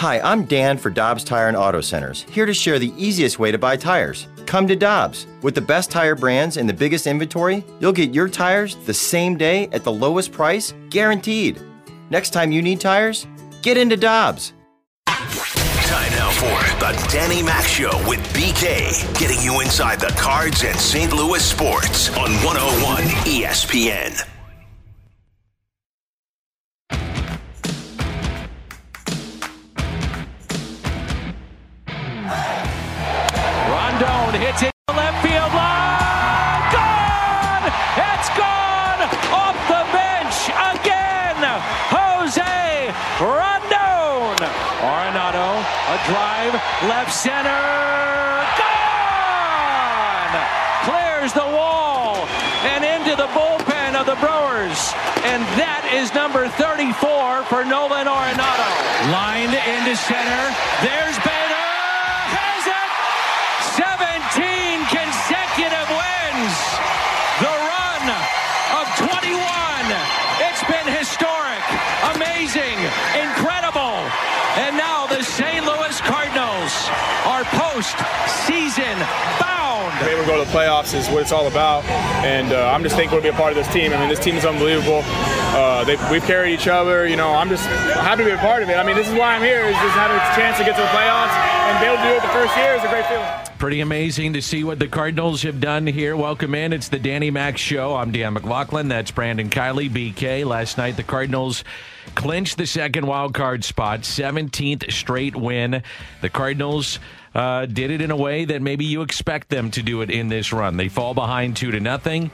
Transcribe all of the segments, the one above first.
Hi, I'm Dan for Dobbs Tire and Auto Centers, here to share the easiest way to buy tires. Come to Dobbs. With the best tire brands and the biggest inventory, you'll get your tires the same day at the lowest price, guaranteed. Next time you need tires, get into Dobbs. Time now for the Danny Mac Show with BK, getting you inside the cards and St. Louis sports on 101 ESPN. Drive, left center. Gone! Clears the wall and into the bullpen of the Brewers. And that is number 34 for Nolan Arenado. Lined into center. There's Bader. Has it! 17 consecutive wins. The run of 21. It's been historic, amazing, incredible. And now the St. Louis Cardinals are post-season bound. Being able to go to the playoffs is what it's all about, and uh, I'm just thankful to be a part of this team. I mean, this team is unbelievable. Uh, they, we've carried each other. You know, I'm just happy to be a part of it. I mean, this is why I'm here is just having a chance to get to the playoffs and be able to do it the first year is a great feeling. Pretty amazing to see what the Cardinals have done here. Welcome in. It's the Danny Mac Show. I'm Dan McLaughlin. That's Brandon Kiley, BK. Last night, the Cardinals clinched the second wild card spot, 17th straight win. The Cardinals uh, did it in a way that maybe you expect them to do it in this run. They fall behind two to nothing,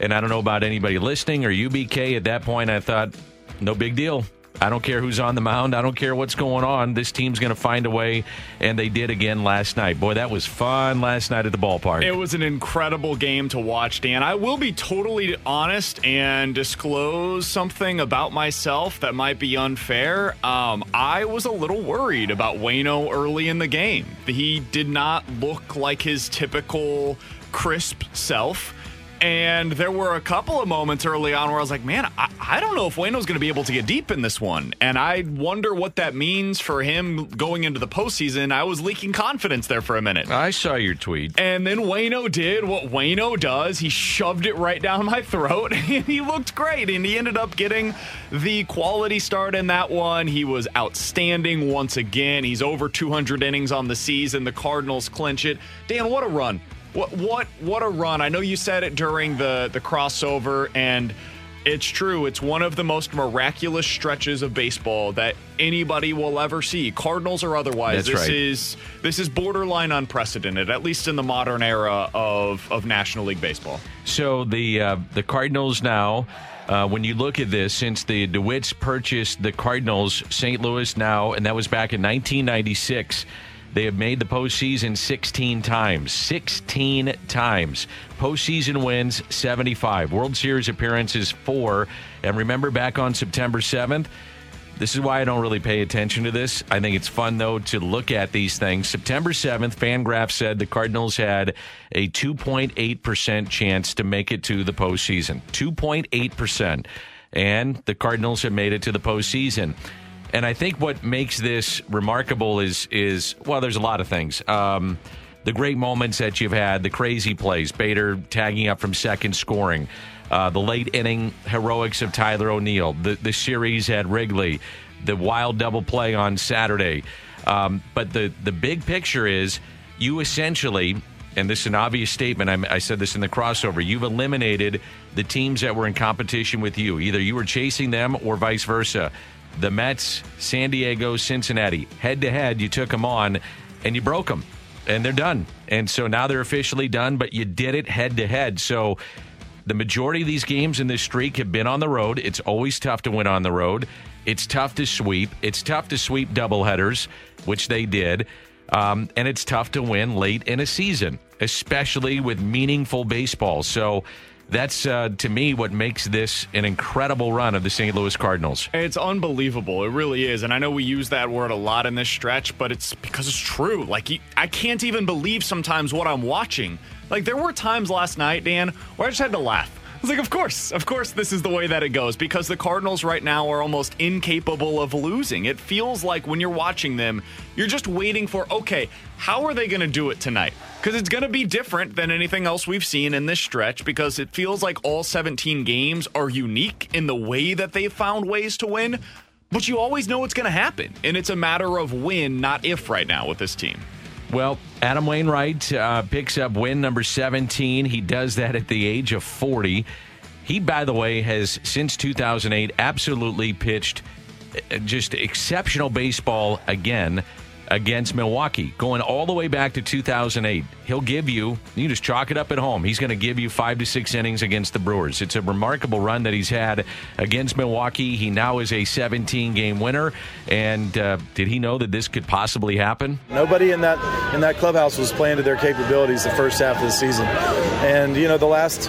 and I don't know about anybody listening or UBK. At that point, I thought, no big deal. I don't care who's on the mound. I don't care what's going on. This team's going to find a way, and they did again last night. Boy, that was fun last night at the ballpark. It was an incredible game to watch, Dan. I will be totally honest and disclose something about myself that might be unfair. Um, I was a little worried about Wayno early in the game. He did not look like his typical crisp self. And there were a couple of moments early on where I was like, man, I, I don't know if Wayno's going to be able to get deep in this one. And I wonder what that means for him going into the postseason. I was leaking confidence there for a minute. I saw your tweet. And then Wayno did what Wayno does. He shoved it right down my throat, and he looked great. And he ended up getting the quality start in that one. He was outstanding once again. He's over 200 innings on the season. The Cardinals clinch it. Dan, what a run! What what what a run! I know you said it during the the crossover, and it's true. It's one of the most miraculous stretches of baseball that anybody will ever see, Cardinals or otherwise. That's this right. is this is borderline unprecedented, at least in the modern era of of National League baseball. So the uh, the Cardinals now, uh, when you look at this, since the DeWitts purchased the Cardinals, St. Louis now, and that was back in 1996. They have made the postseason 16 times. 16 times. Postseason wins 75. World Series appearances four. And remember back on September 7th, this is why I don't really pay attention to this. I think it's fun, though, to look at these things. September 7th, Fangraph said the Cardinals had a 2.8% chance to make it to the postseason. 2.8%. And the Cardinals have made it to the postseason. And I think what makes this remarkable is, is well, there's a lot of things. Um, the great moments that you've had, the crazy plays, Bader tagging up from second, scoring, uh, the late inning heroics of Tyler O'Neill, the, the series at Wrigley, the wild double play on Saturday. Um, but the, the big picture is you essentially, and this is an obvious statement, I, I said this in the crossover, you've eliminated the teams that were in competition with you. Either you were chasing them or vice versa. The Mets, San Diego, Cincinnati, head to head, you took them on and you broke them and they're done. And so now they're officially done, but you did it head to head. So the majority of these games in this streak have been on the road. It's always tough to win on the road. It's tough to sweep. It's tough to sweep doubleheaders, which they did. Um, and it's tough to win late in a season, especially with meaningful baseball. So that's, uh, to me, what makes this an incredible run of the St. Louis Cardinals. It's unbelievable. It really is. And I know we use that word a lot in this stretch, but it's because it's true. Like, I can't even believe sometimes what I'm watching. Like, there were times last night, Dan, where I just had to laugh. Was like, of course, of course, this is the way that it goes because the Cardinals right now are almost incapable of losing. It feels like when you're watching them, you're just waiting for, okay, how are they going to do it tonight? Because it's going to be different than anything else we've seen in this stretch because it feels like all 17 games are unique in the way that they've found ways to win. But you always know it's going to happen. And it's a matter of when, not if, right now with this team. Well, Adam Wainwright uh, picks up win number 17. He does that at the age of 40. He, by the way, has since 2008 absolutely pitched uh, just exceptional baseball again against Milwaukee, going all the way back to 2008. He'll give you, you just chalk it up at home. He's going to give you five to six innings against the Brewers. It's a remarkable run that he's had against Milwaukee. He now is a 17 game winner. And uh, did he know that this could possibly happen? Nobody in that in that clubhouse was playing to their capabilities the first half of the season, and you know the last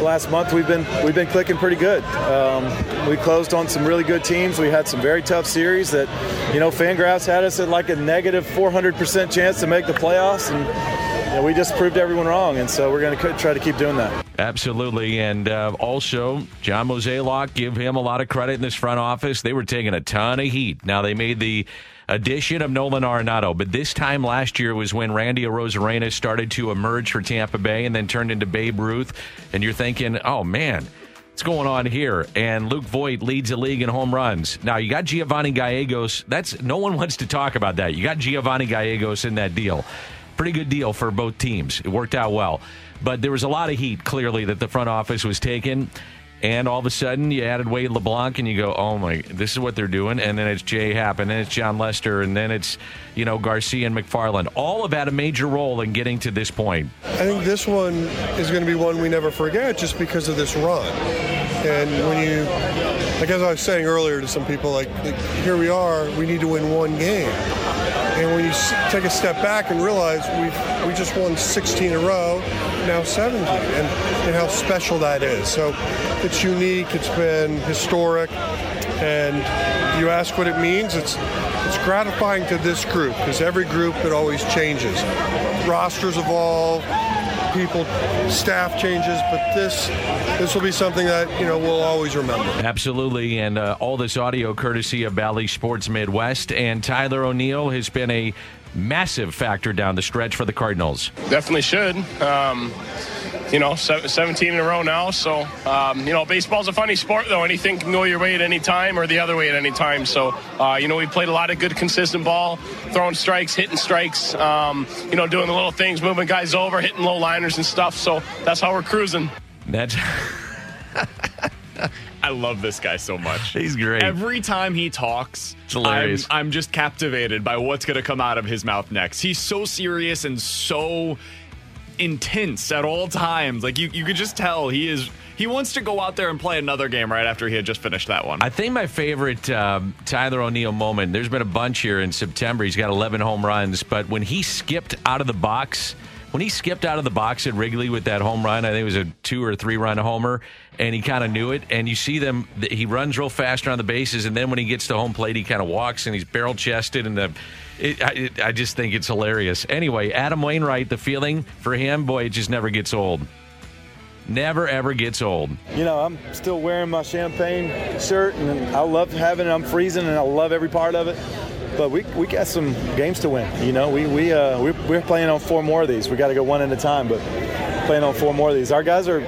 last month we've been we've been clicking pretty good. Um, we closed on some really good teams. We had some very tough series that, you know, Fangraphs had us at like a negative 400% chance to make the playoffs, and you know, we just proved everyone wrong. And so we're going to try to keep doing that. Absolutely, and uh, also John Mozeliak, give him a lot of credit in this front office. They were taking a ton of heat. Now they made the addition of Nolan Arenado. But this time last year was when Randy Arozarena started to emerge for Tampa Bay and then turned into Babe Ruth. And you're thinking, oh man, what's going on here? And Luke Voit leads the league in home runs. Now you got Giovanni Gallegos. That's no one wants to talk about that. You got Giovanni Gallegos in that deal. Pretty good deal for both teams. It worked out well. But there was a lot of heat clearly that the front office was taking and all of a sudden you added Wade LeBlanc and you go, oh my, this is what they're doing. And then it's Jay Happ, and then it's Jon Lester, and then it's, you know, Garcia and McFarland. All have had a major role in getting to this point. I think this one is going to be one we never forget just because of this run. And when you, like as I was saying earlier to some people, like, like here we are, we need to win one game. And when you take a step back and realize we we just won 16 in a row, now 17, and, and how special that is. So it's unique, it's been historic, and you ask what it means, it's it's gratifying to this group because every group it always changes. Rosters evolve, people, staff changes, but this this will be something that you know we'll always remember. Absolutely, and uh, all this audio courtesy of Bally Sports Midwest. And Tyler O'Neill has been a massive factor down the stretch for the Cardinals. Definitely should. Um, you know, 17 in a row now. So, um, you know, baseball's a funny sport, though. Anything can go your way at any time or the other way at any time. So, uh, you know, we played a lot of good, consistent ball, throwing strikes, hitting strikes, um, you know, doing the little things, moving guys over, hitting low liners and stuff. So that's how we're cruising. That's. I love this guy so much. He's great. Every time he talks, I'm, I'm just captivated by what's going to come out of his mouth next. He's so serious and so intense at all times. Like you, you could just tell he is. He wants to go out there and play another game right after he had just finished that one. I think my favorite um, Tyler O'Neill moment. There's been a bunch here in September. He's got 11 home runs, but when he skipped out of the box when he skipped out of the box at Wrigley with that home run, I think it was a two or three run homer, and he kind of knew it. And you see them, he runs real fast around the bases, and then when he gets to home plate, he kind of walks and he's barrel chested, and the, it, I, it, I just think it's hilarious. Anyway, Adam Wainwright, the feeling for him, boy, it just never gets old. Never ever gets old. You know, I'm still wearing my champagne shirt, and I love having it. I'm freezing, and I love every part of it but we, we got some games to win. You know, we we uh, we're, we're playing on four more of these. We got to go one at a time, but playing on four more of these. Our guys are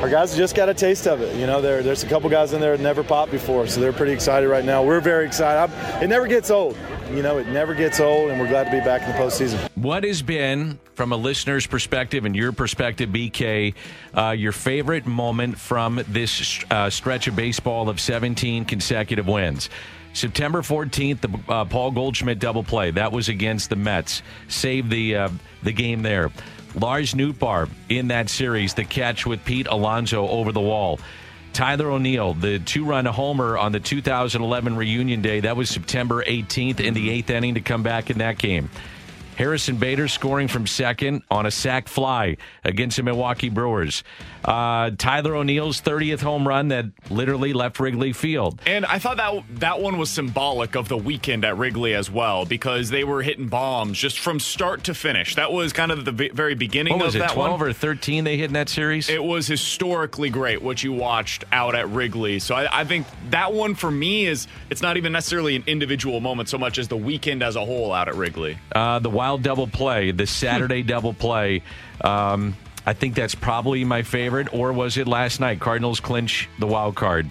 our guys just got a taste of it. You know, there, there's a couple guys in there that never popped before, so they're pretty excited right now. We're very excited. I'm, it never gets old. You know, it never gets old, and we're glad to be back in the postseason. What has been, from a listener's perspective and your perspective, BK, uh, your favorite moment from this uh, stretch of baseball of 17 consecutive wins? September 14th, the uh, Paul Goldschmidt double play. That was against the Mets. Saved the uh, the game there. Lars Nootbaar in that series, the catch with Pete Alonso over the wall. Tyler O'Neill, the two run homer on the 2011 reunion day. That was September 18th in the eighth inning to come back in that game. Harrison Bader scoring from second on a sac fly against the Milwaukee Brewers. Uh, Tyler O'Neill's 30th home run that literally left Wrigley Field. And I thought that that one was symbolic of the weekend at Wrigley as well because they were hitting bombs just from start to finish. That was kind of the v- very beginning What was of it, that 12 one. or 13 they hit in that series? It was historically great what you watched out at Wrigley. So I, I think that one for me is it's not even necessarily an individual moment so much as the weekend as a whole out at Wrigley. Uh, the wild double play, the Saturday double play. Um, I think that's probably my favorite. Or was it last night? Cardinals clinch the wild card.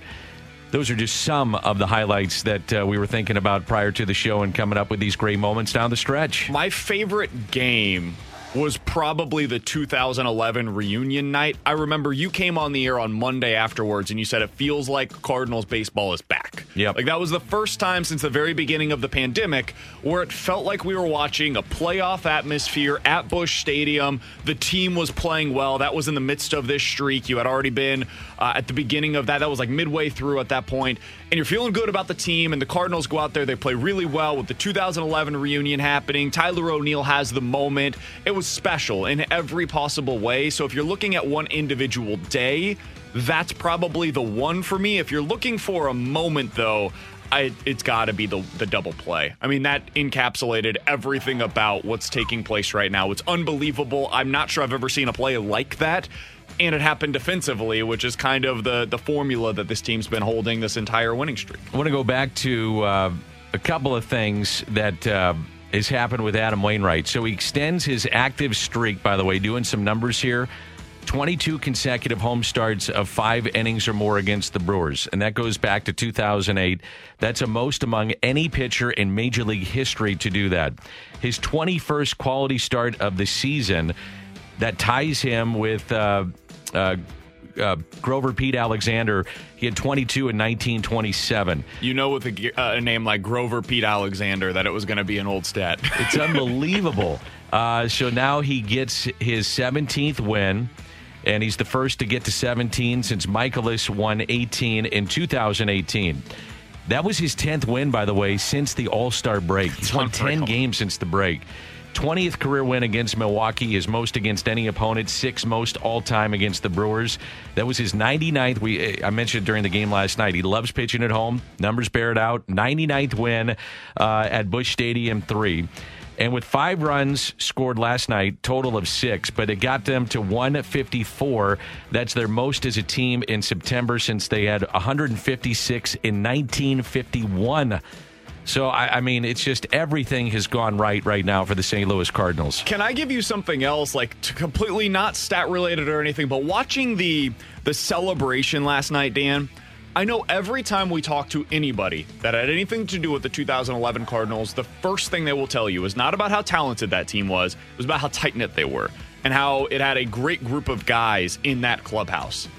Those are just some of the highlights that uh, we were thinking about prior to the show and coming up with these great moments down the stretch. My favorite game was probably the 2011 reunion night. I remember you came on the air on Monday afterwards and you said it feels like Cardinals baseball is back. Yep. Like that was the first time since the very beginning of the pandemic where it felt like we were watching a playoff atmosphere at Busch Stadium. The team was playing well. That was in the midst of this streak. You had already been uh, at the beginning of that. That was like midway through at that point, and you're feeling good about the team. And the Cardinals go out there, they play really well with the 2011 reunion happening. Tyler O'Neill has the moment. It was special in every possible way. So if you're looking at one individual day, that's probably the one for me. If you're looking for a moment, though, I, it's got to be the the double play. I mean, that encapsulated everything about what's taking place right now. It's unbelievable. I'm not sure I've ever seen a play like that. And it happened defensively, which is kind of the the formula that this team's been holding this entire winning streak. I want to go back to uh, a couple of things that uh, has happened with Adam Wainwright. So he extends his active streak, by the way, doing some numbers here. 22 consecutive home starts of five innings or more against the Brewers. And that goes back to 2008. That's a most among any pitcher in Major League history to do that. His 21st quality start of the season that ties him with uh, uh, uh, Grover Pete Alexander. He had 22 in 1927. You know, with a, uh, a name like Grover Pete Alexander, that it was going to be an old stat. It's unbelievable. Uh, so now he gets his 17th win, and he's the first to get to 17 since Mikolas won 18 in 2018. That was his 10th win, by the way, since the All Star break. He's won 10 games since the break. 20th career win against Milwaukee, his most against any opponent, sixth most all time against the Brewers. That was his 99th. We I mentioned during the game last night. He loves pitching at home. Numbers bear it out. 99th win uh, at Busch Stadium three. And with five runs scored last night, total of six, but it got them to 154. That's their most as a team in September since they had 156 in 1951. So, I, I mean, it's just everything has gone right right now for the St. Louis Cardinals. Can I give you something else, like completely not stat related or anything, but watching the the celebration last night, Dan? I know every time we talk to anybody that had anything to do with the 2011 Cardinals, the first thing they will tell you is not about how talented that team was, it was about how tight knit they were and how it had a great group of guys in that clubhouse.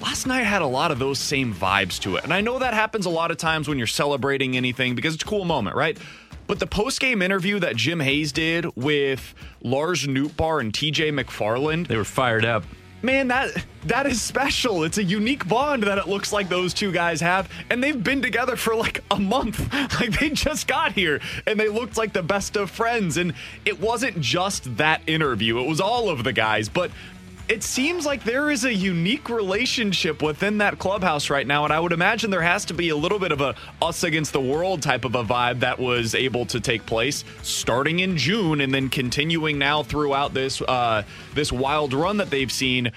Last night had a lot of those same vibes to it. And I know that happens a lot of times when you're celebrating anything because it's a cool moment, right? But the post game interview that Jim Hayes did with Lars Nootbaar and TJ McFarland, They were fired up. man, that that is special. It's a unique bond that it looks like those two guys have, and they've been together for like a month. Like they just got here, and they looked like the best of friends. And it wasn't just that interview; it was all of the guys, but. It seems like there is a unique relationship within that clubhouse right now, and I would imagine there has to be a little bit of a us against the world type of a vibe that was able to take place starting in June and then continuing now throughout this uh, this wild run that they've seen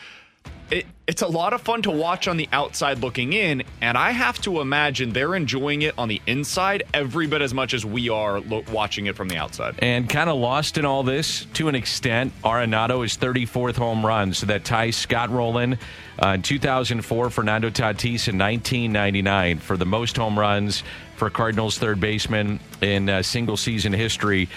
it, it's a lot of fun to watch on the outside looking in, and I have to imagine they're enjoying it on the inside every bit as much as we are lo- watching it from the outside. And kind of lost in all this to an extent. Arenado is 34th home run, so that ties Scott Rolen uh, in 2004, Fernando Tatis in 1999 for the most home runs for Cardinals third baseman in uh, single season history.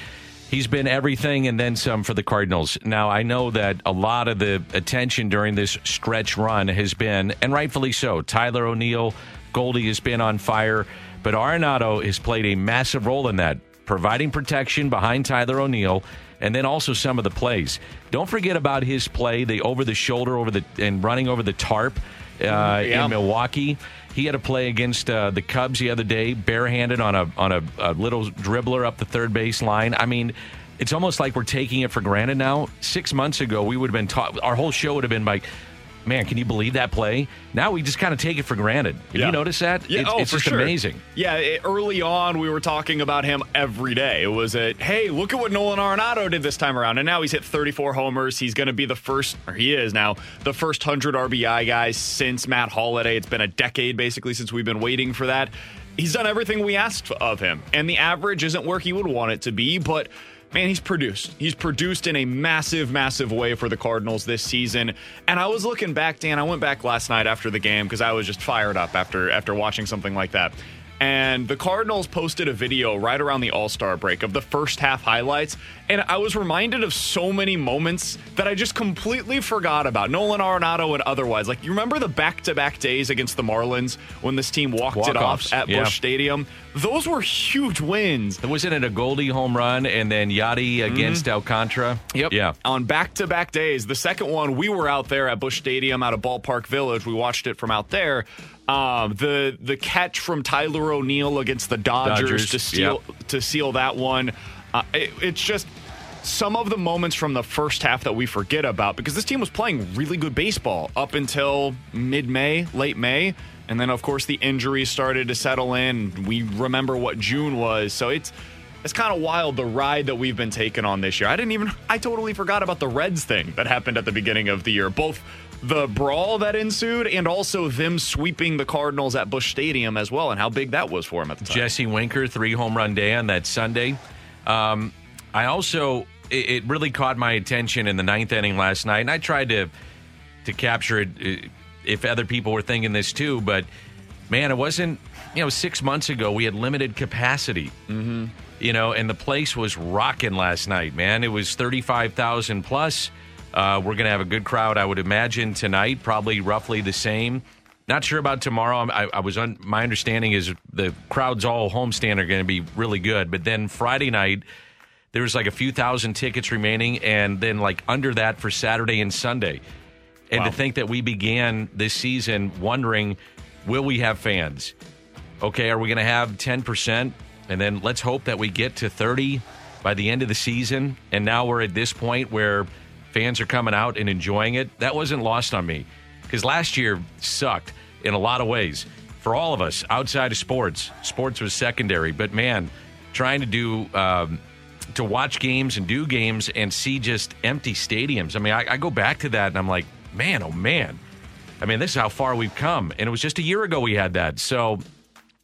He's been everything and then some for the Cardinals. Now, I know that a lot of the attention during this stretch run has been, and rightfully so, Tyler O'Neill, Goldie has been on fire, but Arenado has played a massive role in that, providing protection behind Tyler O'Neill and then also some of the plays. Don't forget about his play, the over the shoulder over the and running over the tarp uh, Yeah. in Milwaukee. He had to play against uh, the Cubs the other day, barehanded on a on a, a little dribbler up the third base line. I mean, it's almost like we're taking it for granted now. Six months ago, we would have been taught. Our whole show would have been like, "Man, can you believe that play?" Now we just kind of take it for granted. Have Yeah. you noticed that? Yeah, it's, oh, it's for just sure. amazing. Yeah, it, early on we were talking about him every day. It was a hey, look at what Nolan Arenado did this time around, and now he's hit 34 homers. He's going to be the first, or he is now the first hundred RBI guy since Matt Holliday. It's been a decade basically since we've been waiting for that. He's done everything we asked of him, and the average isn't where he would want it to be, but man, he's produced. He's produced in a massive, massive way for the Cardinals this season. And I was looking back, Dan. I went back last night after the game because I was just fired up after after watching something like that. And the Cardinals posted a video right around the All Star break of the first half highlights. And I was reminded of so many moments that I just completely forgot about. Nolan Arenado and otherwise. Like, you remember the back to back days against the Marlins when this team walked it Walk-offs, off at yeah. Busch Stadium? Those were huge wins. Wasn't it a Goldie home run and then Yadi against Alcantara? Yep. Yeah. On back to back days. The second one, we were out there at Busch Stadium out of Ballpark Village. We watched it from out there. Um, the the catch from Tyler O'Neill against the Dodgers, Dodgers, to seal to seal that one. Uh, it- it's just some of the moments from the first half that we forget about because this team was playing really good baseball up until mid May, late May. And then, of course, the injuries started to settle in. We remember what June was. So it's it's kind of wild the ride that we've been taking on this year. I didn't even I totally forgot about the Reds thing that happened at the beginning of the year. Both the brawl that ensued and also them sweeping the Cardinals at Busch Stadium as well and how big that was for them at the time. Jesse Winker, three home run day on that Sunday. Um, I also, it, it really caught my attention in the ninth inning last night, and I tried to to capture it uh, if other people were thinking this too. But man, it wasn't. You know, six months ago we had limited capacity. Mm-hmm. You know, and the place was rocking last night. Man, it was thirty five thousand plus. Uh, we're going to have a good crowd, I would imagine tonight. Probably roughly the same. Not sure about tomorrow. I, I was on. My understanding is the crowds all homestand are going to be really good. But then Friday night, there's like a few thousand tickets remaining, and then like under that for Saturday and Sunday. And Wow. to think that we began this season wondering, will we have fans? Okay, are we going to have 10%? And then let's hope that we get to 30 by the end of the season. And now we're at this point where fans are coming out and enjoying it. That wasn't lost on me because last year sucked in a lot of ways for all of us outside of sports. Sports was secondary, but man, trying to do. Um, to watch games and do games and see just empty stadiums. I mean, I, I go back to that and I'm like, man, oh man. I mean, this is how far we've come. And it was just a year ago we had that. So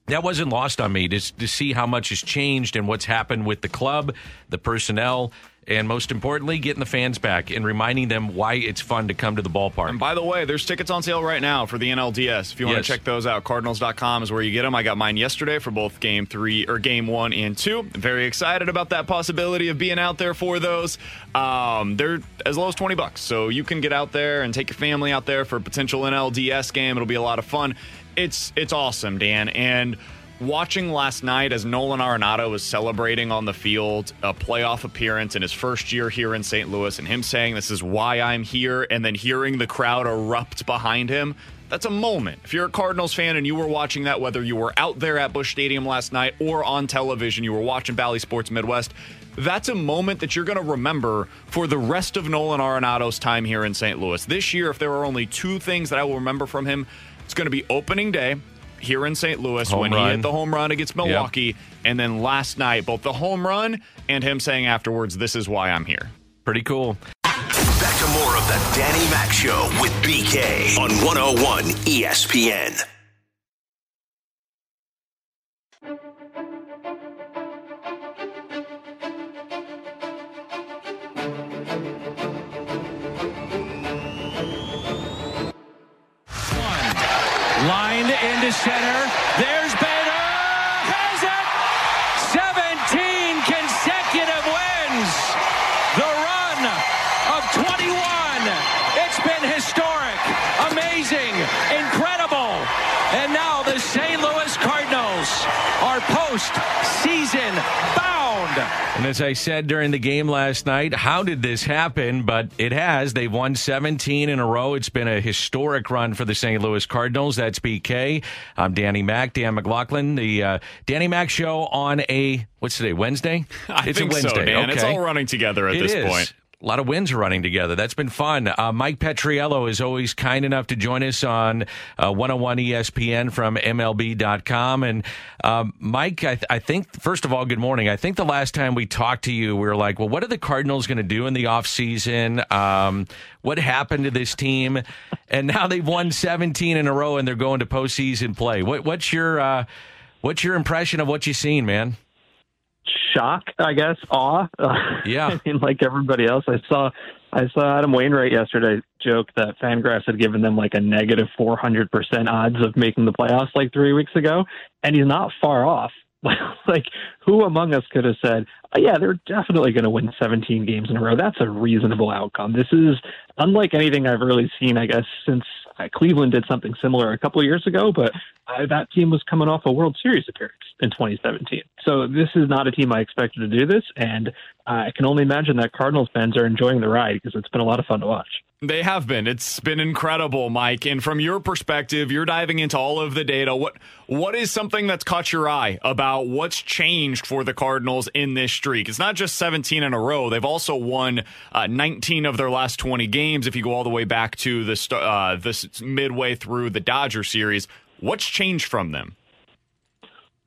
that wasn't lost on me to, to see how much has changed and what's happened with the club, the personnel, and most importantly, getting the fans back and reminding them why it's fun to come to the ballpark. And by the way, there's tickets on sale right now for the NLDS. If you want Yes. to check those out, Cardinals.com is where you get them. I got mine yesterday for both game three or game one and two. I'm very excited about that possibility of being out there for those. Um, they're as low as 20 bucks. So you can get out there and take your family out there for a potential NLDS game. It'll be a lot of fun. It's it's awesome, Dan. And watching last night as Nolan Arenado was celebrating on the field a playoff appearance in his first year here in St. Louis and him saying this is why I'm here and then hearing the crowd erupt behind him that's a moment. If you're a Cardinals fan and you were watching that whether you were out there at Busch Stadium last night or on television you were watching Bally Sports Midwest that's a moment that you're going to remember for the rest of Nolan Arenado's time here in St. Louis. This year if there are only two things that I will remember from him it's going to be opening day here in St. Louis Home when he hit the home run against Milwaukee, and then last night, both the home run and him saying afterwards, "This is why I'm here." Pretty cool. Back to more of the Danny Mac Show with BK on 101 ESPN. Lined into center. There's Bader. Has it. 17 consecutive wins. The run of 21. It's been historic, amazing, incredible. And now the St. Louis Cardinals are post-season bound. And as I said during the game last night, how did this happen? But it has. They've won 17 in a row. It's been a historic run for the St. Louis Cardinals. That's BK. I'm Danny Mac, Dan McLaughlin. The uh, Danny Mac Show on a, what's today, Wednesday? I it's think a Wednesday. so, Dan. Okay. It's all running together at It this is. point. A lot of wins are running together. That's been fun. Uh, Mike Petriello is always kind enough to join us on uh, 101 ESPN from MLB.com. And um, Mike, I, th- I think, first of all, good morning. I think the last time we talked to you, we were like, well, what are the Cardinals going to do in the offseason? Um, what happened to this team? And now they've won 17 in a row and they're going to postseason play. What, what's your uh, what's your impression of what you've seen, man? Shock, I guess, awe. Yeah. I mean, like everybody else, I saw I saw Adam Wainwright yesterday joke that Fangraphs had given them like a negative 400% odds of making the playoffs like three weeks ago, and he's not far off. like, who among us could have said, oh, yeah, they're definitely going to win 17 games in a row? That's a reasonable outcome. This is unlike anything I've really seen, I guess, since uh, Cleveland did something similar a couple of years ago, but uh, that team was coming off a World Series appearance in 2017. So this is not a team I expected to do this, and uh, I can only imagine that Cardinals fans are enjoying the ride because it's been a lot of fun to watch. They have been. It's been incredible, Mike. And from your perspective, you're diving into all of the data. What what is something that's caught your eye about what's changed for the Cardinals in this streak? It's not just 17 in a row. They've also won uh, 19 of their last 20 games. If you go all the way back to the uh, this midway through the Dodger series, what's changed from them?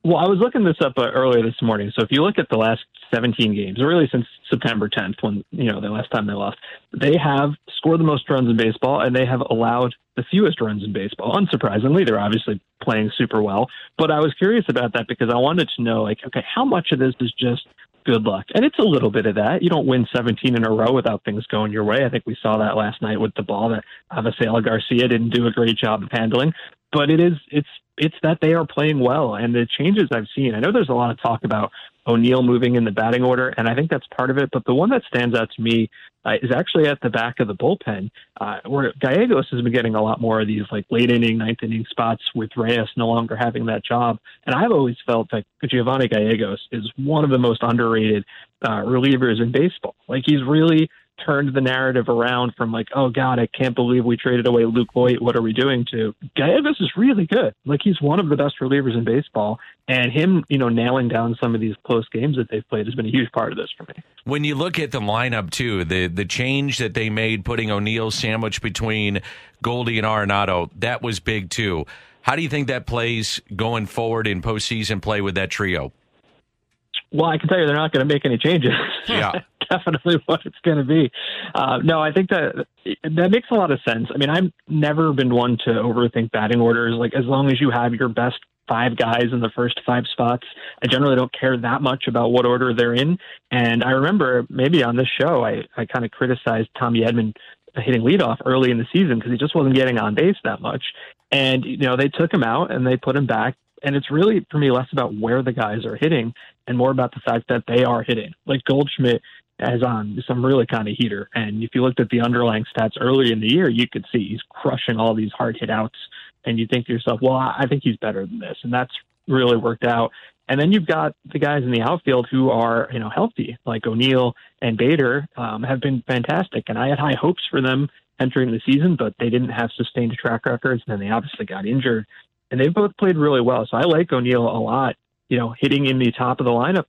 Well, I was looking this up uh, earlier this morning. So if you look at the last 17 games, or really since September 10th, when you know the last time they lost, they have scored the most runs in baseball, and they have allowed the fewest runs in baseball. Unsurprisingly, they're obviously playing super well. But I was curious about that because I wanted to know, like, okay, how much of this is just good luck? And it's a little bit of that. You don't win 17 in a row without things going your way. I think we saw that last night with the ball that Avisail Garcia didn't do a great job of handling. But it is, it's it's that they are playing well and the changes I've seen. I know there's a lot of talk about O'Neill moving in the batting order, and I think that's part of it. But the one that stands out to me uh, is actually at the back of the bullpen, uh, where Gallegos has been getting a lot more of these like late inning, ninth inning spots with Reyes no longer having that job. And I've always felt that Giovanni Gallegos is one of the most underrated uh, relievers in baseball. Like he's really turned the narrative around from like, oh God, I can't believe we traded away Luke Voit. What are we doing to Gallegos is really good. Like he's one of the best relievers in baseball. And him, you know, nailing down some of these close games that they've played has been a huge part of this for me. When you look at the lineup too, the the change that they made putting O'Neill sandwiched between Goldie and Arenado, that was big too. How do you think that plays going forward in postseason play with that trio? Well, I can tell you they're not going to make any changes. Yeah. Definitely what it's going to be. Uh, no, I think that that makes a lot of sense. I mean, I've never been one to overthink batting orders. Like, as long as you have your best five guys in the first five spots, I generally don't care that much about what order they're in. And I remember maybe on this show, I, I kind of criticized Tommy Edman hitting leadoff early in the season because he just wasn't getting on base that much. And, you know, they took him out and they put him back and it's really for me less about where the guys are hitting and more about the fact that they are hitting. Like Goldschmidt has on some really kind of heater, and if you looked at the underlying stats early in the year, you could see he's crushing all these hard hit outs, and you think to yourself, well, I think he's better than this, and that's really worked out. And then you've got the guys in the outfield who are, you know, healthy, like O'Neill and Bader, um, have been fantastic, and I had high hopes for them entering the season, but they didn't have sustained track records, and then they obviously got injured and they've both played really well. So I like O'Neill a lot, you know, hitting in the top of the lineup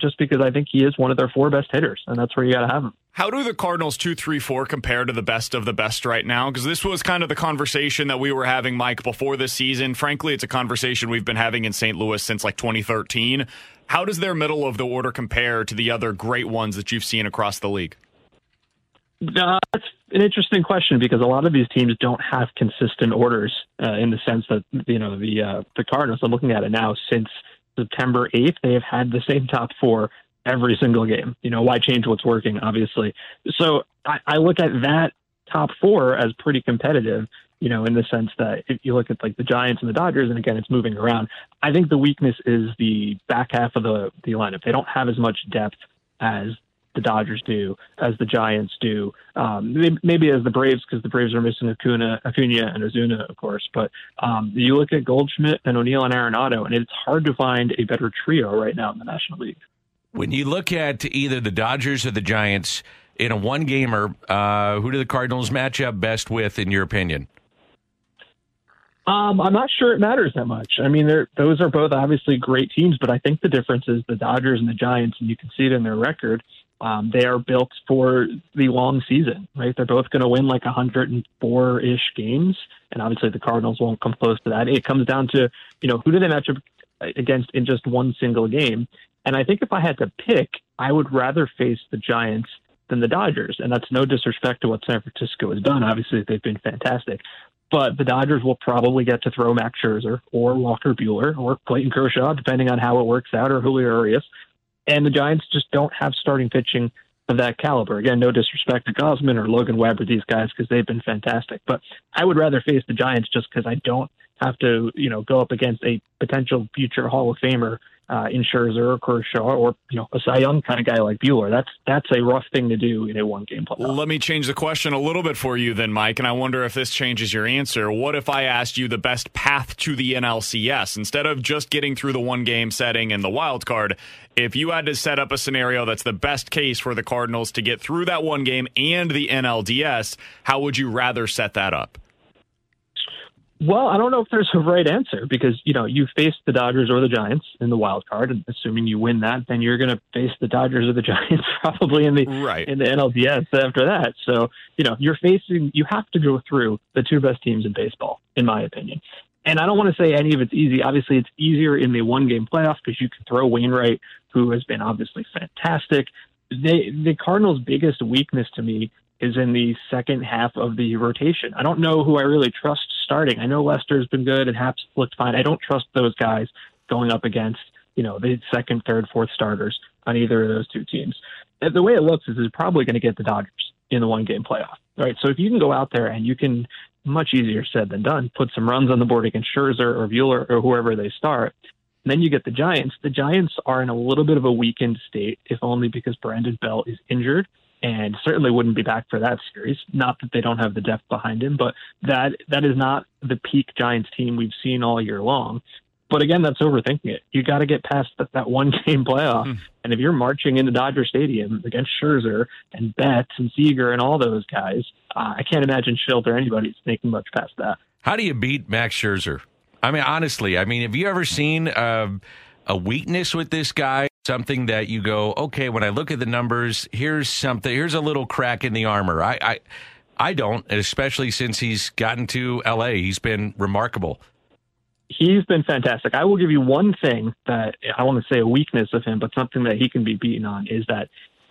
just because I think he is one of their four best hitters, and that's where you got to have him. How do the Cardinals 2 3 4 compare to the best of the best right now? Because this was kind of the conversation that we were having, Mike, before this season. Frankly, it's a conversation we've been having in St. Louis since like 2013. How does their middle of the order compare to the other great ones that you've seen across the league? Uh, that's an interesting question because a lot of these teams don't have consistent orders uh, in the sense that you know the uh, the Cardinals. I'm looking at it now since September 8th. They have had the same top four every single game. You know why change what's working? Obviously, so I, I look at that top four as pretty competitive. You know, in the sense that if you look at like the Giants and the Dodgers, and again, it's moving around. I think the weakness is the back half of the the lineup. They don't have as much depth as the Dodgers do, as the Giants do, um, maybe as the Braves, because the Braves are missing Acuna, Acuna and Ozuna, of course. But um, you look at Goldschmidt and O'Neill and Arenado, and it's hard to find a better trio right now in the National League. When you look at either the Dodgers or the Giants in a one gamer, uh, who do the Cardinals match up best with, in your opinion? Um, I'm not sure it matters that much. I mean, those are both obviously great teams, but I think the difference is the Dodgers and the Giants, and you can see it in their record. Um, they are built for the long season, right? They're both going to win like 104 ish games, and obviously the Cardinals won't come close to that. It comes down to, you know, who do they match up against in just one single game? And I think if I had to pick, I would rather face the Giants than the Dodgers. And that's no disrespect to what San Francisco has done. Obviously, they've been fantastic. But the Dodgers will probably get to throw Max Scherzer or Walker Buehler or Clayton Kershaw, depending on how it works out, or Julio Urias. And the Giants just don't have starting pitching of that caliber. Again, no disrespect to Gausman or Logan Webb or these guys because they've been fantastic. But I would rather face the Giants just because I don't have to, you know, go up against a potential future Hall of Famer uh, in Scherzer or Kershaw or you know a Cy Young kind of guy like Buehler. That's that's a rough thing to do in a one game playoff. Let me change the question a little bit for you then, Mike, and I wonder if this changes your answer. What if I asked you the best path to the NLCS instead of just getting through the one game setting and the wild card? If you had to set up a scenario that's the best case for the Cardinals to get through that one game and the NLDS, how would you rather set that up? Well, I don't know if there's a right answer because you know you face the Dodgers or the Giants in the wild card, and assuming you win that, then you're going to face the Dodgers or the Giants probably in the right. in the NLDS after that. So you know you're facing you have to go through the two best teams in baseball, in my opinion. And I don't want to say any of it's easy. Obviously, it's easier in the one game playoff because you can throw Wainwright, who has been obviously fantastic. They, the Cardinals' biggest weakness to me is in the second half of the rotation. I don't know who I really trust starting. I know Lester's been good and Happ's looked fine. I don't trust those guys going up against, you know, the second, third, fourth starters on either of those two teams. And the way it looks is it's probably going to get the Dodgers in the one game playoff. Right. So if you can go out there and you can much easier said than done, put some runs on the board against Scherzer or Buehler or whoever they start. And then you get the Giants. The Giants are in a little bit of a weakened state, if only because Brandon Belt is injured and certainly wouldn't be back for that series. Not that they don't have the depth behind him, but that that is not the peak Giants team we've seen all year long. But again, that's overthinking it. You got to get past that, that one game playoff. Mm. And if you're marching into Dodger Stadium against Scherzer and Betts and Seager and all those guys, uh, I can't imagine Shildt or anybody's making much past that. How do you beat Max Scherzer? I mean, honestly, I mean, have you ever seen uh, a weakness with this guy? Something that you go, okay, when I look at the numbers, here's something, here's a little crack in the armor. I, I, I don't, especially since he's gotten to LA. He's been remarkable. He's been fantastic. I will give you one thing that I want to say a weakness of him, but something that he can be beaten on is that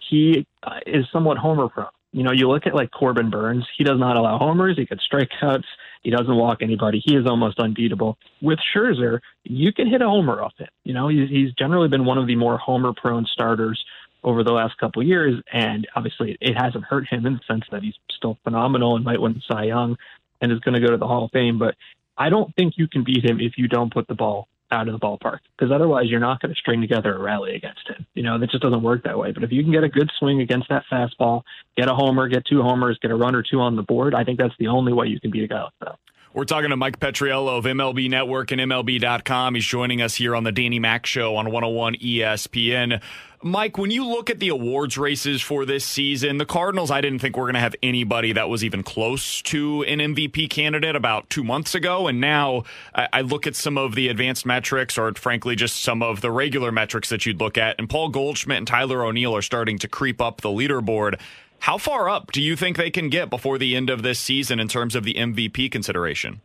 he uh, is somewhat homer prone. You know, you look at like Corbin Burnes, he does not allow homers, he gets strikeouts, he doesn't walk anybody. He is almost unbeatable. With Scherzer, you can hit a homer off it. You know, he's, he's generally been one of the more homer prone starters over the last couple years, and obviously it hasn't hurt him in the sense that he's still phenomenal and might win Cy Young and is going to go to the Hall of Fame. But I don't think you can beat him if you don't put the ball out of the ballpark because otherwise you're not going to string together a rally against him. You know, that just doesn't work that way. But if you can get a good swing against that fastball, get a homer, get two homers, get a run or two on the board, I think that's the only way you can beat a guy like that. We're talking to Mike Petriello of MLB Network and MLB.com. He's joining us here on the Danny Mac Show on 101 ESPN. Mike, when you look at the awards races for this season, the Cardinals, I didn't think we're going to have anybody that was even close to an MVP candidate about two months ago. And now I look at some of the advanced metrics, or frankly, just some of the regular metrics that you'd look at, and Paul Goldschmidt and Tyler O'Neill are starting to creep up the leaderboard. How far up do you think they can get before the end of this season in terms of the MVP consideration?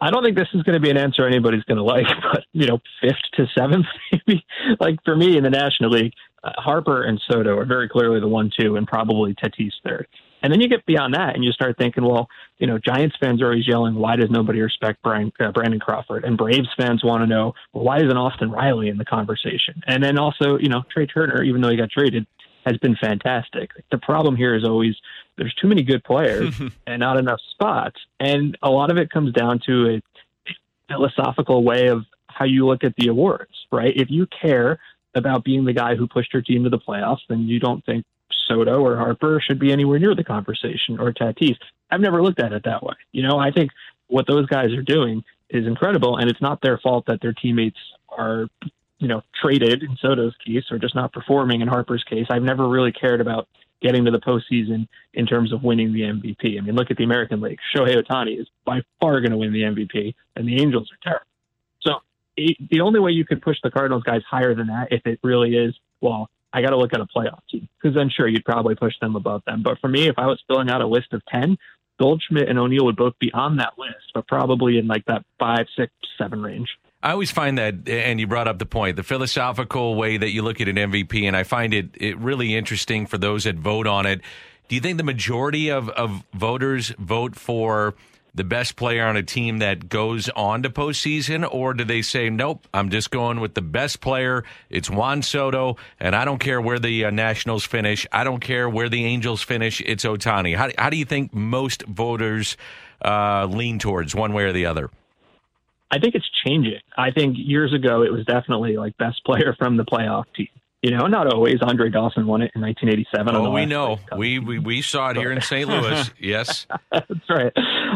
I don't think this is going to be an answer anybody's going to like, but you know, fifth to seventh, maybe. Like for me in the National League, uh, Harper and Soto are very clearly the one-two, and probably Tatis third. And then you get beyond that, and you start thinking, well, you know, Giants fans are always yelling, "Why does nobody respect Brian, uh, Brandon Crawford?" And Braves fans want to know, well, why isn't Austin Riley in the conversation? And then also, you know, Trea Turner, even though he got traded, has been fantastic. The problem here is always there's too many good players and not enough spots. And a lot of it comes down to a philosophical way of how you look at the awards, right? If you care about being the guy who pushed your team to the playoffs, then you don't think Soto or Harper should be anywhere near the conversation or Tatis. I've never looked at it that way. You know, I think what those guys are doing is incredible, and it's not their fault that their teammates are you know, traded in Soto's case or just not performing in Harper's case. I've never really cared about getting to the postseason in terms of winning the MVP. I mean, look at the American League. Shohei Ohtani is by far going to win the MVP, and the Angels are terrible. So it, the only way you could push the Cardinals guys higher than that, if it really is, well, I got to look at a playoff team because then sure you'd probably push them above them. But for me, if I was filling out a list of ten, Goldschmidt and O'Neill would both be on that list, but probably in like that five, six, seven range. I always find that, and you brought up the point, the philosophical way that you look at an MVP, and I find it, it really interesting for those that vote on it. Do you think the majority of, of voters vote for the best player on a team that goes on to postseason, or do they say, nope, I'm just going with the best player? It's Juan Soto, and I don't care where the uh, Nationals finish. I don't care where the Angels finish. It's Ohtani. How, how do you think most voters uh, lean towards one way or the other? I think it's changing. I think years ago it was definitely like best player from the playoff team. You know, not always. Andre Dawson won it in 1987. Oh, we know. We, we we saw it here in St. Louis. Yes, that's right.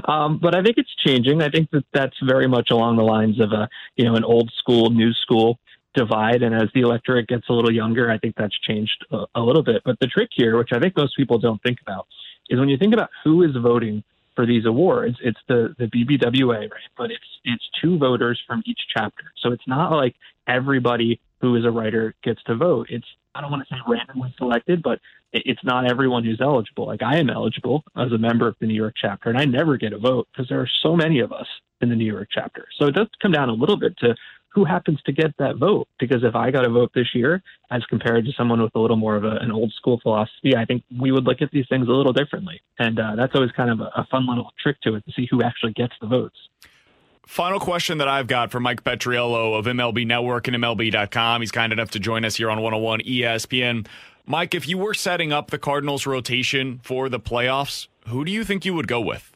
Um, but I think it's changing. I think that that's very much along the lines of a you know an old school, new school divide. And as the electorate gets a little younger, I think that's changed a, a little bit. But the trick here, which I think most people don't think about, is when you think about who is voting for these awards, it's the the BBWA, right? But it's it's two voters from each chapter. So it's not like everybody who is a writer gets to vote. It's I don't want to say randomly selected, but it's not everyone who's eligible. Like I am eligible as a member of the New York chapter, and I never get a vote because there are so many of us in the New York chapter. So it does come down a little bit to who happens to get that vote. Because if I got a vote this year, as compared to someone with a little more of a, an old school philosophy, I think we would look at these things a little differently. And uh, that's always kind of a, a fun little trick to it to see who actually gets the votes. Final question that I've got for Mike Petriello of MLB Network and MLB.com. He's kind enough to join us here on 101 ESPN. Mike, if you were setting up the Cardinals rotation for the playoffs, who do you think you would go with?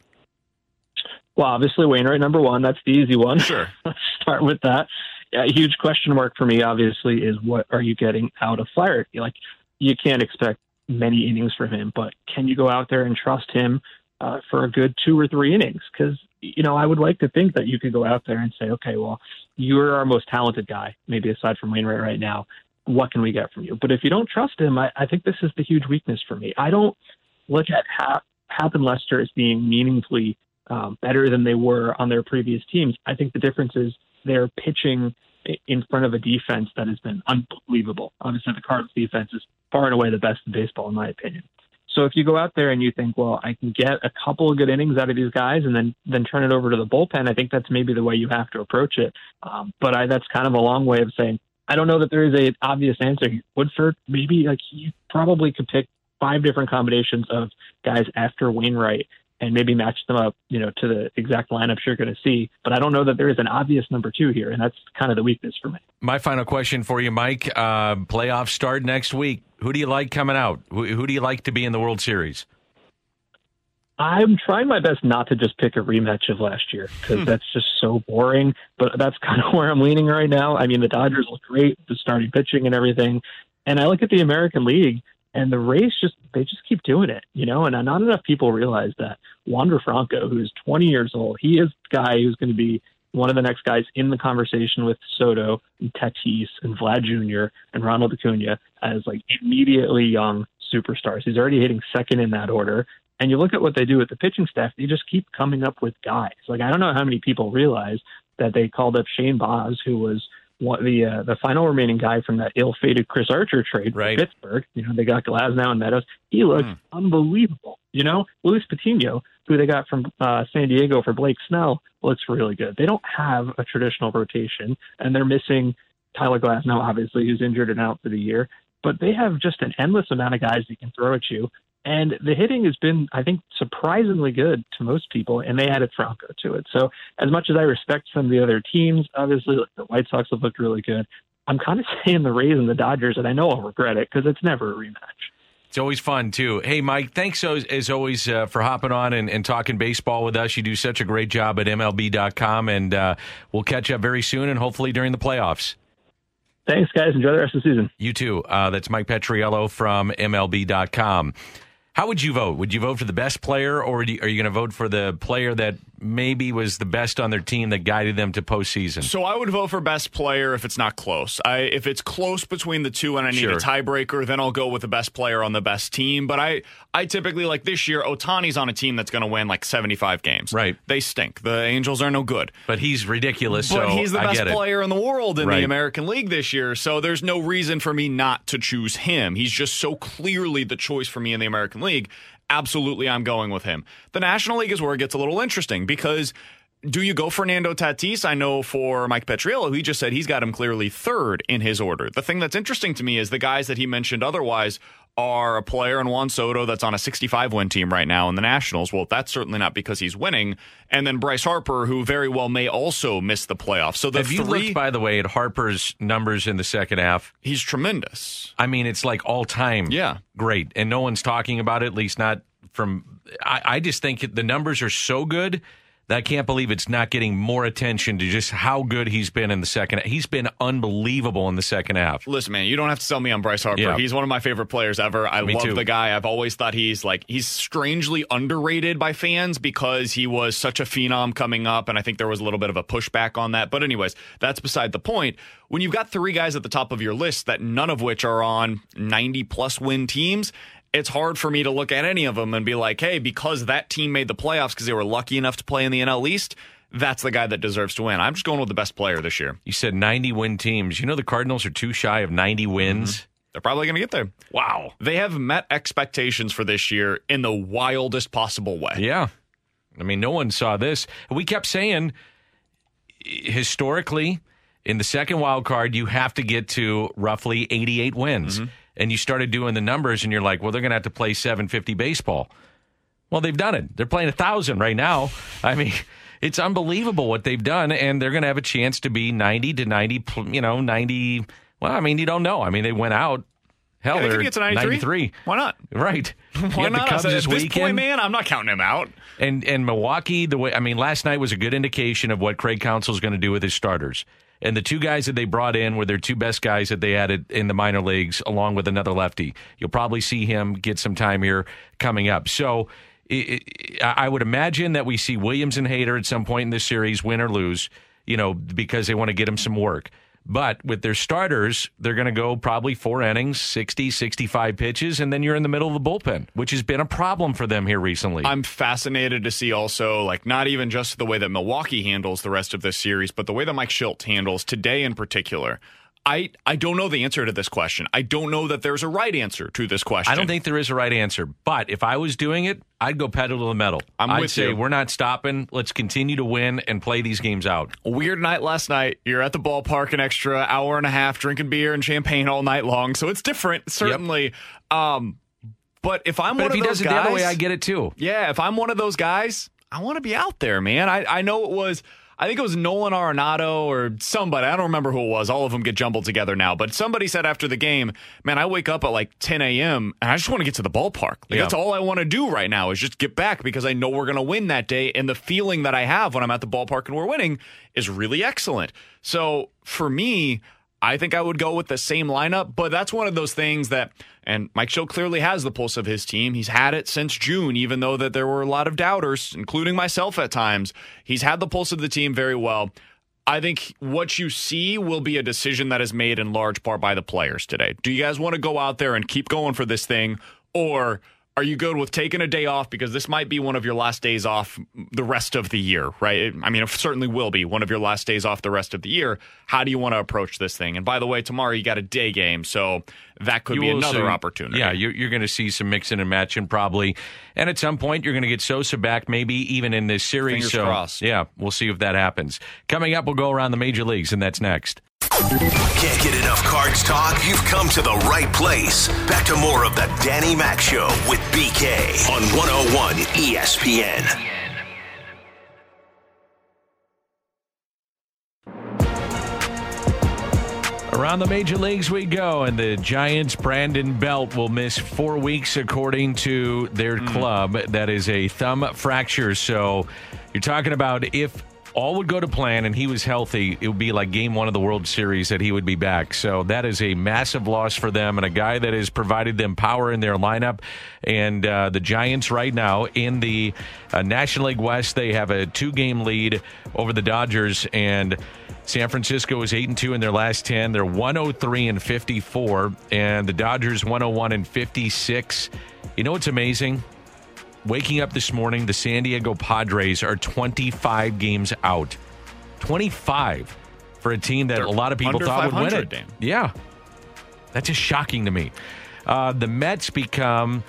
Well, obviously Wainwright number one. That's the easy one. Sure. Let's start with that. A huge question mark for me, obviously, is what are you getting out of Flaherty? Like, you can't expect many innings from him, but can you go out there and trust him uh, for a good two or three innings? Because you know, I would like to think that you could go out there and say, okay, well, you're our most talented guy, maybe aside from Wainwright right now. What can we get from you? But if you don't trust him, I, I think this is the huge weakness for me. I don't look at Happ, Happ and Lester as being meaningfully um, better than they were on their previous teams. I think the difference is they're pitching in front of a defense that has been unbelievable. Obviously, the Cardinals defense is far and away the best in baseball, in my opinion. So if you go out there and you think, well, I can get a couple of good innings out of these guys, and then then turn it over to the bullpen, I think that's maybe the way you have to approach it. Um, but I, that's kind of a long way of saying I don't know that there is a obvious answer. Woodford, maybe like you probably could pick five different combinations of guys after Wainwright and maybe match them up, you know, to the exact lineups you're going to see. But I don't know that there is an obvious number two here, and that's kind of the weakness for me. My final question for you, Mike: uh, Playoffs start next week. Who do you like coming out? Who, who do you like to be in the World Series? I'm trying my best not to just pick a rematch of last year because hmm. that's just so boring. But that's kind of where I'm leaning right now. I mean, the Dodgers look great, the starting pitching and everything. And I look at the American League, and the Rays just they just keep doing it, you know. And not enough people realize that Wander Franco, who's 20 years old, he is the guy who's going to be one of the next guys in the conversation with Soto and Tatis and Vlad Jr. and Ronald Acuna as like immediately young superstars. He's already hitting second in that order. And you look at what they do with the pitching staff, they just keep coming up with guys. Like I don't know how many people realize that they called up Shane Baz, who was one, the uh, the final remaining guy from that ill-fated Chris Archer trade right. for Pittsburgh. You know, they got Glasnow and Meadows. He looked mm. unbelievable. You know, Luis Patino, who they got from uh, San Diego for Blake Snell, looks really good. They don't have a traditional rotation, and they're missing Tyler Glasnow, obviously, who's injured and out for the year. But they have just an endless amount of guys that can throw at you. And the hitting has been, I think, surprisingly good to most people, and they added Franco to it. So, as much as I respect some of the other teams, obviously, like the White Sox have looked really good. I'm kind of saying the Rays and the Dodgers, and I know I'll regret it because it's never a rematch. It's always fun, too. Hey, Mike, thanks as, as always uh, for hopping on and, and, talking baseball with us. You do such a great job at MLB.com, and uh, we'll catch up very soon and hopefully during the playoffs. Thanks, guys. Enjoy the rest of the season. You too. Uh, that's Mike Petriello from MLB.com. How would you vote? Would you vote for the best player, or are you, you going to vote for the player that maybe was the best on their team that guided them to postseason? So I would vote for best player if it's not close. I, if it's close between the two and I need Sure. a tiebreaker, then I'll go with the best player on the best team. But I, I typically like this year, Ohtani's on a team that's going to win like 75 games. Right. They stink. The Angels are no good. But he's ridiculous. But so he's the best player in the world in Right. the American League this year, so there's no reason for me not to choose him. He's just so clearly the choice for me in the American League. Absolutely, I'm going with him. The National League is where it gets a little interesting because do you go Fernando Tatis? I know for Mike Petriello, he just said he's got him clearly third in his order. The thing that's interesting to me is the guys that he mentioned otherwise are a player in Juan Soto that's on a 65 win team right now in the Nationals. Well, that's certainly not because he's winning. And then Bryce Harper, who very well may also miss the playoffs. So the Have you three, looked, by the way, at Harper's numbers in the second half? he's tremendous. I mean, it's like all time. Yeah. Great. And no one's talking about it, at least not from. I, I just think the numbers are so good I can't believe it's not getting more attention to just how good he's been in the second. He's been unbelievable in the second half. Listen, man, you don't have to sell me on Bryce Harper. Yeah. He's one of my favorite players ever. I Me love too. the guy. I've always thought he's like he's strangely underrated by fans because he was such a phenom coming up, and I think there was a little bit of a pushback on that. But anyways, that's beside the point. When you've got three guys at the top of your list that none of which are on 90 plus win teams, it's hard for me to look at any of them and be like, hey, because that team made the playoffs because they were lucky enough to play in the NL East, that's the guy that deserves to win. I'm just going with the best player this year. You said 90 win teams. You know, the Cardinals are too shy of 90 mm-hmm. wins. They're probably going to get there. Wow. They have met expectations for this year in the wildest possible way. Yeah. I mean, no one saw this. We kept saying historically, in the second wild card, you have to get to roughly 88 wins. Mm-hmm. And you started doing the numbers, and you're like, well, they're going to have to play 750 baseball. Well, they've done it. They're playing a thousand right now. I mean, it's unbelievable what they've done, and they're going to have a chance to be 90 to 90, you know, 90. Well, I mean, you don't know. I mean, they went out. Hell, Yeah, they they're could get to 93. 93. Why not? Right. Why got the not? Cubs At this this weekend. point, man, I'm not counting him out. And and Milwaukee, the way I mean, last night was a good indication of what Craig Counsell is going to do with his starters. And the two guys that they brought in were their two best guys that they added in the minor leagues, along with another lefty. You'll probably see him get some time here coming up. So i would imagine that we see Williams and Hayter at some point in this series, win or lose, you know, because they want to get him some work. But with their starters, they're going to go probably four innings, 60, 65 pitches, and then you're in the middle of the bullpen, which has been a problem for them here recently. I'm fascinated to see also, like, not even just the way that Milwaukee handles the rest of this series, but the way that Mike Shildt handles today in particular. I, I don't know the answer to this question. I don't know that there's a right answer to this question. I don't think there is a right answer, but if I was doing it, I'd go pedal to the metal. I'm I'd with say you. we're not stopping. Let's continue to win and play these games out. weird night last night. You're at the ballpark an extra hour and a half drinking beer and champagne all night long. So it's different, certainly. Um, but if I'm But one if he of those does it guys, the other way, I get it too. Yeah, if I'm one of those guys, I want to be out there, man. I, I know it was, I think it was Nolan Arenado or somebody. I don't remember who it was. All of them get jumbled together now. But somebody said after the game, man, I wake up at like 10 a.m. and I just want to get to the ballpark. Like, Yeah. That's all I want to do right now is just get back because I know we're going to win that day. And the feeling that I have when I'm at the ballpark and we're winning is really excellent. So for me, I think I would go with the same lineup, but that's one of those things that, and Mike Shildt clearly has the pulse of his team. He's had it since June, even though that there were a lot of doubters, including myself at times. He's had the pulse of the team very well. I think what you see will be a decision that is made in large part by the players today. Do you guys want to go out there and keep going for this thing, or are you good with taking a day off because this might be one of your last days off the rest of the year, right? I mean, it certainly will be one of your last days off the rest of the year. How do you want to approach this thing? And by the way, tomorrow you got a day game, so that could You be another opportunity. Yeah, you're, you're going to see some mixing and matching probably. And at some point, you're going to get Sosa back, maybe even in this series. Fingers so, crossed. yeah, we'll see if that happens. Coming up, we'll go around the major leagues, and that's next. Can't get enough cards talk? You've come to the right place. Back to more of the Danny Mac Show with BK on 101 ESPN. Around the major leagues we go, and the Giants' Brandon Belt will miss four weeks, according to their hmm. club. That is a thumb fracture. So you're talking about if all would go to plan and he was healthy, it would be like game one of the World Series that he would be back. So that is a massive loss for them and a guy that has provided them power in their lineup. And uh, the Giants right now in the uh, National League West, they have a two game lead over the Dodgers and. San Francisco is 8 and 2 in their last 10. They're 103 and 54 and the Dodgers 101 and 56. You know what's amazing? Waking up this morning, the San Diego Padres are 25 games out. 25 for a team that They're a lot of people thought would win it. Dan. Yeah. That's just shocking to me. Uh, the Mets become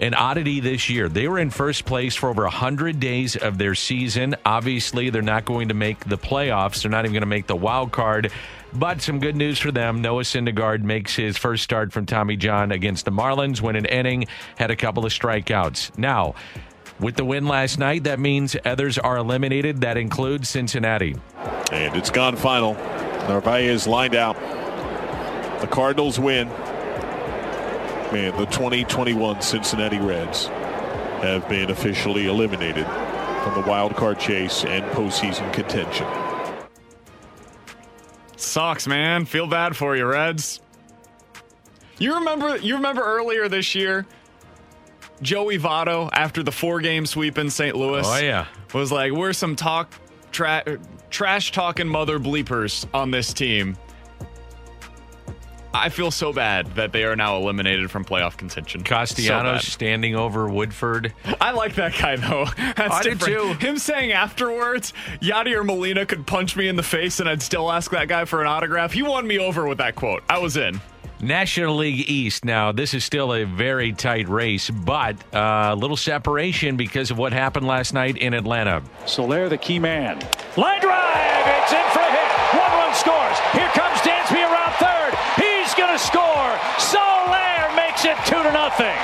an oddity this year. They were in first place for over 100 days of their season. Obviously, they're not going to make the playoffs. They're not even going to make the wild card. But some good news for them. Noah Syndergaard makes his first start from Tommy John against the Marlins, when an inning, had a couple of strikeouts. Now, with the win last night, that means others are eliminated. That includes Cincinnati. And it's gone final. Narvaez lined out. The Cardinals win. And the 2021 Cincinnati Reds have been officially eliminated from the wild card chase and postseason contention. Sucks, man. Feel bad for you, Reds. You remember you remember earlier this year, Joey Votto, after the four game sweep in St. Louis. Oh, yeah. Was like, we're some talk tra- trash talking mother bleepers on this team. I feel so bad that they are now eliminated from playoff contention. Castellanos So standing over Woodford. I like that guy though. That's I do different. too. Him saying afterwards, Yadier Molina could punch me in the face and I'd still ask that guy for an autograph. He won me over with that quote. I was in. National League East. Now, this is still a very tight race, but uh, a little separation because of what happened last night in Atlanta. Soler, the key man. Line drive. It's in for a hit. One run scores. Here comes Dansby to score. Soler makes it two to nothing.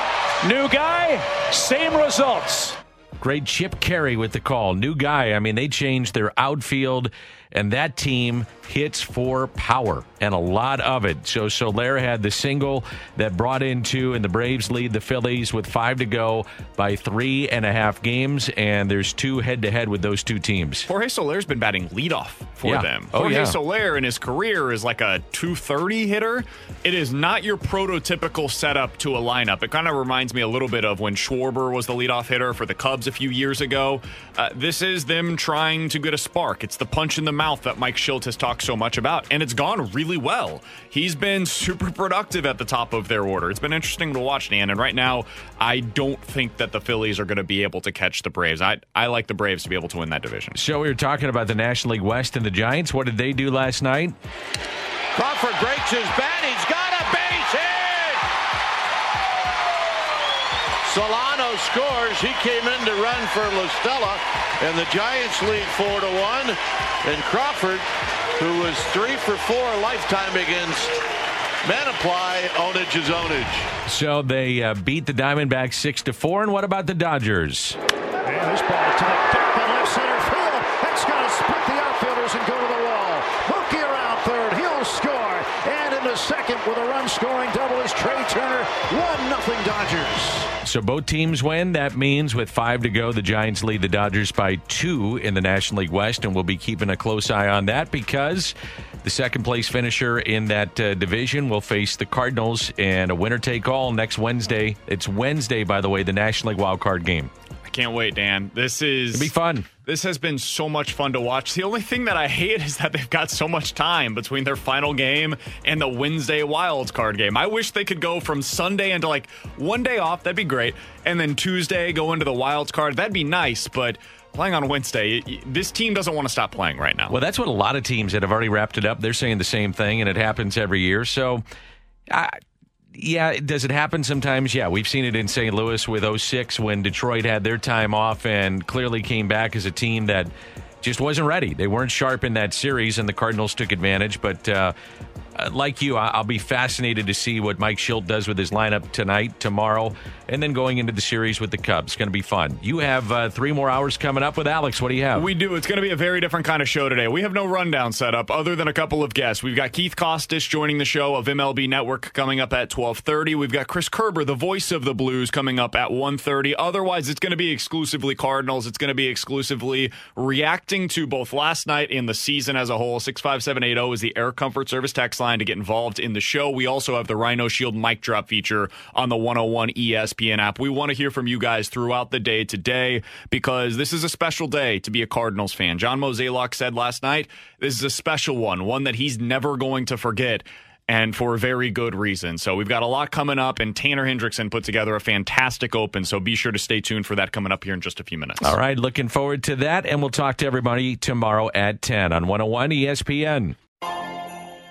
New guy, same results. Great Chip Caray with the call. New guy. I mean, they changed their outfield, and that team hits for power and a lot of it. So Soler had the single that brought in two, and the Braves lead the Phillies with five to go by three and a half games, and there's two head to head with those two teams. Jorge Soler's been batting leadoff for Yeah. them. Oh, Jorge yeah. Soler in his career is like a 230 hitter. It is not your prototypical setup to a lineup. It kind of reminds me a little bit of when Schwarber was the leadoff hitter for the Cubs a few years ago. Uh, this is them trying to get a spark. It's the punch in the mouth that Mike Shildt has talked so much about, and it's gone really well. He's been super productive at the top of their order. It's been interesting to watch, Dan. And right now, I don't think that the Phillies are going to be able to catch the Braves. I, I like the Braves to be able to win that division. So we were talking about the National League West and the Giants. What did they do last night? Crawford breaks his bat. Scores. He came in to run for La Stella, and the Giants lead four to one. And Crawford, who was three for four lifetime against Mantiply, ownage is ownage. So they uh, beat the Diamondbacks six to four. And what about the Dodgers? And this ball tipped up in left center field. That's going to split the outfielders and go to the wall. Mookie around third. He'll score. And into second with a run scoring double is Trea Turner. 1 nothing Dodgers. So both teams win. That means with five to go, the Giants lead the Dodgers by two in the National League West, and we'll be keeping a close eye on that because the second place finisher in that uh, division will face the Cardinals in a winner take all next Wednesday. It's Wednesday, by the way, the National League wild card game. I can't wait, Dan. This is It'll be fun. This has been so much fun to watch. The only thing that I hate is that they've got so much time between their final game and the Wednesday wild card game. I wish they could go from Sunday into like one day off. That'd be great. And then Tuesday go into the wild card. That'd be nice, but playing on Wednesday, this team doesn't want to stop playing right now. Well, that's what a lot of teams that have already wrapped it up. They're saying the same thing, and it happens every year. So, I yeah, does it happen sometimes? Yeah, we've seen it in St. Louis with 06 when Detroit had their time off and clearly came back as a team that just wasn't ready. They weren't sharp in that series, and the Cardinals took advantage. But uh, like you, I- will be fascinated to see what Mike Shildt does with his lineup tonight, tomorrow, and then going into the series with the Cubs. It's going to be fun. You have uh, three more hours coming up with Alex. What do you have? We do. It's going to be a very different kind of show today. We have no rundown set up other than a couple of guests. We've got Keith Costas joining the show of MLB Network coming up at 12:30. We've got Chris Kerber, the voice of the Blues, coming up at 1:30. Otherwise, it's going to be exclusively Cardinals. It's going to be exclusively reacting to both last night and the season as a whole. 65780 is the Air Comfort Service text line to get involved in the show. We also have the Rhino Shield mic drop feature on the 101 ESPN app. We want to hear from you guys throughout the day today because this is a special day to be a Cardinals fan. John Mozeliak said last night, this is a special one, one that he's never going to forget and for very good reason. So we've got a lot coming up, and Tanner Hendrickson put together a fantastic open. So be sure to stay tuned for that coming up here in just a few minutes. All right, looking forward to that, and we'll talk to everybody tomorrow at 10 on 101 ESPN.